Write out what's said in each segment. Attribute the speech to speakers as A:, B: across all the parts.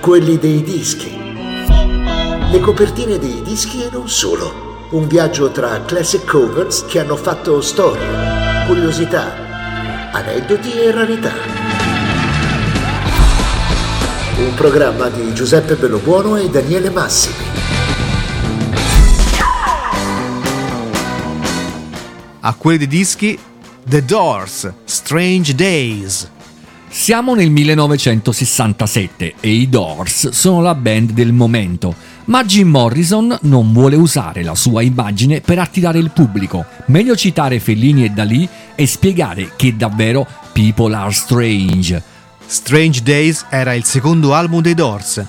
A: quelli dei dischi. Le copertine dei dischi e non solo. Un viaggio tra classic covers che hanno fatto storia, curiosità, aneddoti e rarità. Un programma di Giuseppe Bellobuono e Daniele Massimi.
B: A quelli dei dischi The Doors, Strange Days.
C: Siamo nel 1967 e i Doors sono la band del momento, ma Jim Morrison non vuole usare la sua immagine per attirare il pubblico. Meglio citare Fellini e Dalì e spiegare che davvero People Are Strange.
B: Strange Days era il secondo album dei Doors.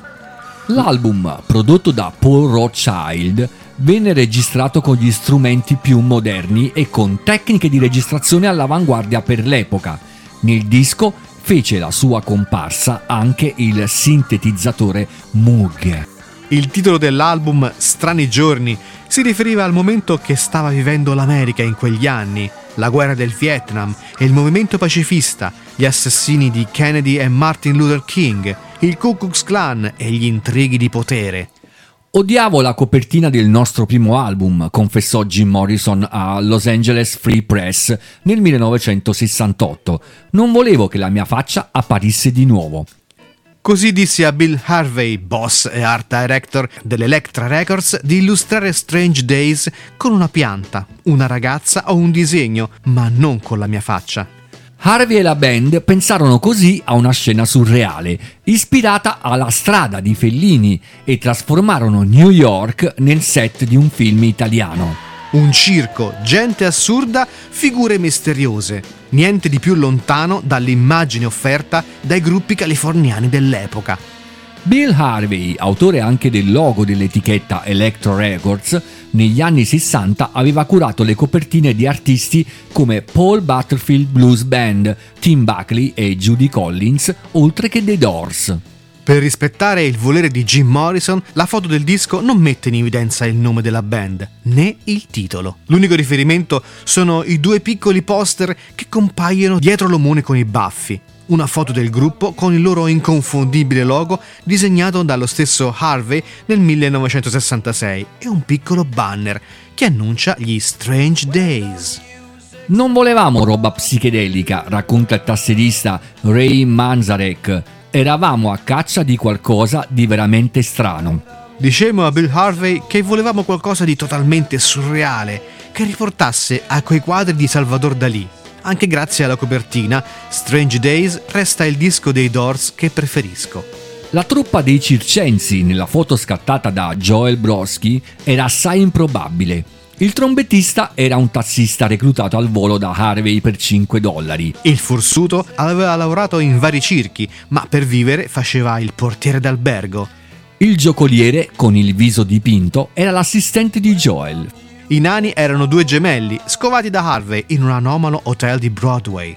C: L'album, prodotto da Paul Rothschild, venne registrato con gli strumenti più moderni e con tecniche di registrazione all'avanguardia per l'epoca. Nel disco fece la sua comparsa anche il sintetizzatore Moog.
B: Il titolo dell'album, Strani giorni, si riferiva al momento che stava vivendo l'America in quegli anni, la guerra del Vietnam e il movimento pacifista, gli assassini di Kennedy e Martin Luther King, il Ku Klux Klan e gli intrighi di potere.
C: Odiavo la copertina del nostro primo album, confessò Jim Morrison a Los Angeles Free Press nel 1968. Non volevo che la mia faccia apparisse di nuovo.
B: Così disse a Bill Harvey, boss e art director dell'Electra Records, di illustrare Strange Days con una pianta, una ragazza o un disegno, ma non con la mia faccia.
C: Harvey e la band pensarono così a una scena surreale, ispirata alla strada di Fellini, e trasformarono New York nel set di un film italiano.
B: Un circo, gente assurda, figure misteriose. Niente di più lontano dall'immagine offerta dai gruppi californiani dell'epoca.
C: Bill Harvey, autore anche del logo dell'etichetta Electro Records, negli anni 60 aveva curato le copertine di artisti come Paul Butterfield Blues Band, Tim Buckley e Judy Collins, oltre che The Doors.
B: Per rispettare il volere di Jim Morrison, la foto del disco non mette in evidenza il nome della band, né il titolo. L'unico riferimento sono i due piccoli poster che compaiono dietro l'omone con i baffi una foto del gruppo con il loro inconfondibile logo disegnato dallo stesso Harvey nel 1966 e un piccolo banner che annuncia gli Strange Days.
C: Non volevamo roba psichedelica, racconta il tasserista Ray Manzarek. Eravamo a caccia di qualcosa di veramente strano.
B: Dicemmo a Bill Harvey che volevamo qualcosa di totalmente surreale, che riportasse a quei quadri di Salvador Dalì, anche grazie alla copertina, Strange Days resta il disco dei Doors che preferisco.
C: La truppa dei circensi nella foto scattata da Joel Brodsky era assai improbabile. Il trombettista era un tassista reclutato al volo da Harvey per 5 dollari.
B: Il forsuto aveva lavorato in vari circhi, ma per vivere faceva il portiere d'albergo.
C: Il giocoliere, con il viso dipinto, era l'assistente di Joel.
B: I nani erano due gemelli, scovati da Harvey in un anomalo hotel di Broadway.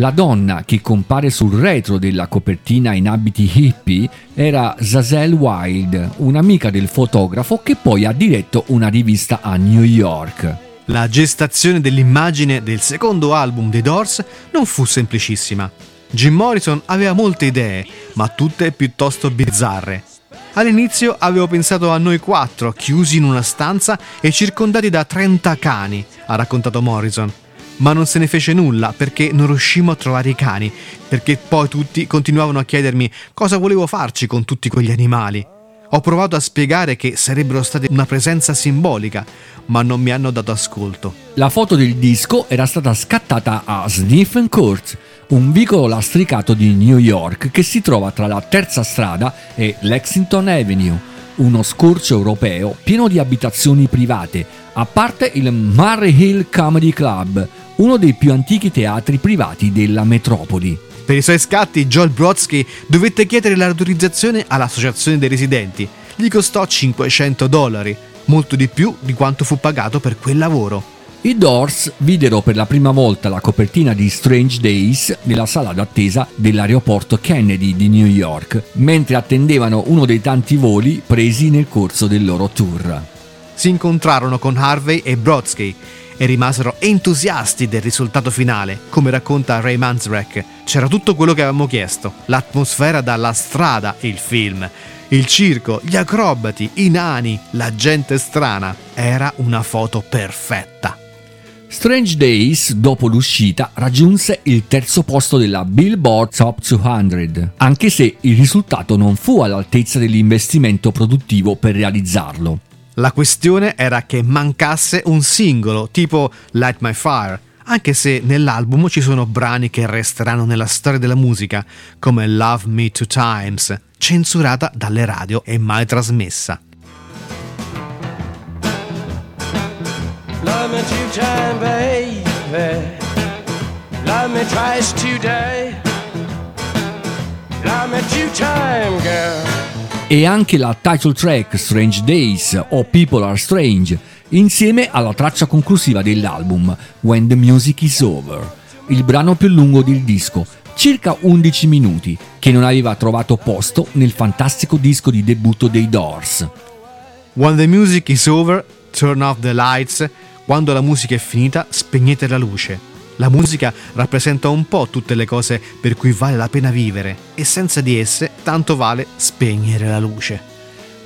C: La donna che compare sul retro della copertina in abiti hippie era Zazelle Wild, un'amica del fotografo che poi ha diretto una rivista a New York.
B: La gestazione dell'immagine del secondo album dei Doors non fu semplicissima. Jim Morrison aveva molte idee, ma tutte piuttosto bizzarre. All'inizio avevo pensato a noi quattro, chiusi in una stanza e circondati da 30 cani, ha raccontato Morrison. Ma non se ne fece nulla perché non riuscimmo a trovare i cani, perché poi tutti continuavano a chiedermi cosa volevo farci con tutti quegli animali. Ho provato a spiegare che sarebbero state una presenza simbolica, ma non mi hanno dato ascolto.
C: La foto del disco era stata scattata a Sniffen Court, un vicolo lastricato di New York che si trova tra la terza strada e Lexington Avenue, uno scorcio europeo pieno di abitazioni private, a parte il Murray Hill Comedy Club, uno dei più antichi teatri privati della metropoli.
B: Per i suoi scatti, Joel Brodsky dovette chiedere l'autorizzazione all'associazione dei residenti. Gli costò 500 dollari, molto di più di quanto fu pagato per quel lavoro.
C: I Doors videro per la prima volta la copertina di Strange Days nella sala d'attesa dell'aeroporto Kennedy di New York, mentre attendevano uno dei tanti voli presi nel corso del loro tour.
B: Si incontrarono con Harvey e Brodsky e rimasero entusiasti del risultato finale, come racconta Ray Manzarek. C'era tutto quello che avevamo chiesto, l'atmosfera dalla strada, il film, il circo, gli acrobati, i nani, la gente strana. Era una foto perfetta.
C: Strange Days, dopo l'uscita, raggiunse il terzo posto della Billboard Top 200, anche se il risultato non fu all'altezza dell'investimento produttivo per realizzarlo.
B: La questione era che mancasse un singolo tipo Light My Fire, anche se nell'album ci sono brani che resteranno nella storia della musica, come Love Me Two Times, censurata dalle radio e mai trasmessa. Love me two times, baby. Love me twice today. Love me two times, girl e anche la title track Strange Days o People Are Strange, insieme alla traccia conclusiva dell'album When the Music Is Over, il brano più lungo del disco, circa 11 minuti, che non aveva trovato posto nel fantastico disco di debutto dei Doors. When the music is over, turn off the lights, quando la musica è finita, spegnete la luce. La musica rappresenta un po' tutte le cose per cui vale la pena vivere e senza di esse tanto vale spegnere la luce.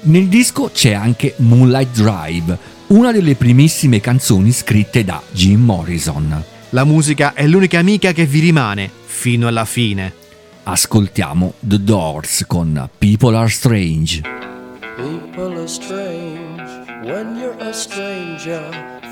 C: Nel disco c'è anche Moonlight Drive, una delle primissime canzoni scritte da Jim Morrison.
B: La musica è l'unica amica che vi rimane fino alla fine.
C: Ascoltiamo The Doors con People Are Strange.
D: People are strange when you're a stranger.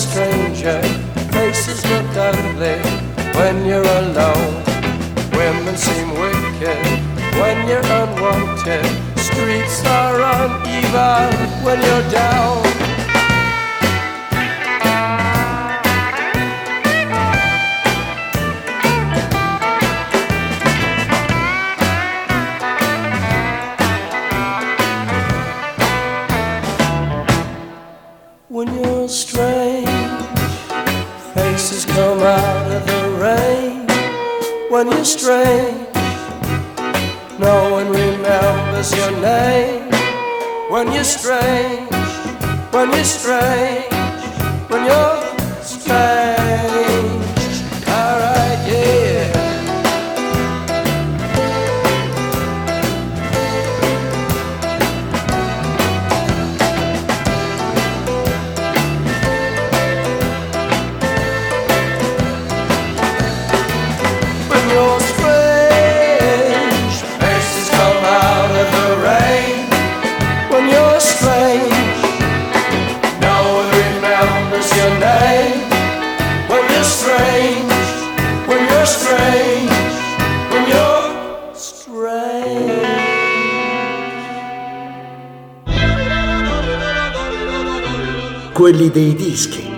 D: Stranger. Faces look ugly when you're alone. Women seem wicked when you're unwanted. Streets are uneven when you're down. When you're strange. No one remembers your name when you're strange, when you're strange, when you're strange.
A: Quelli dei dischi.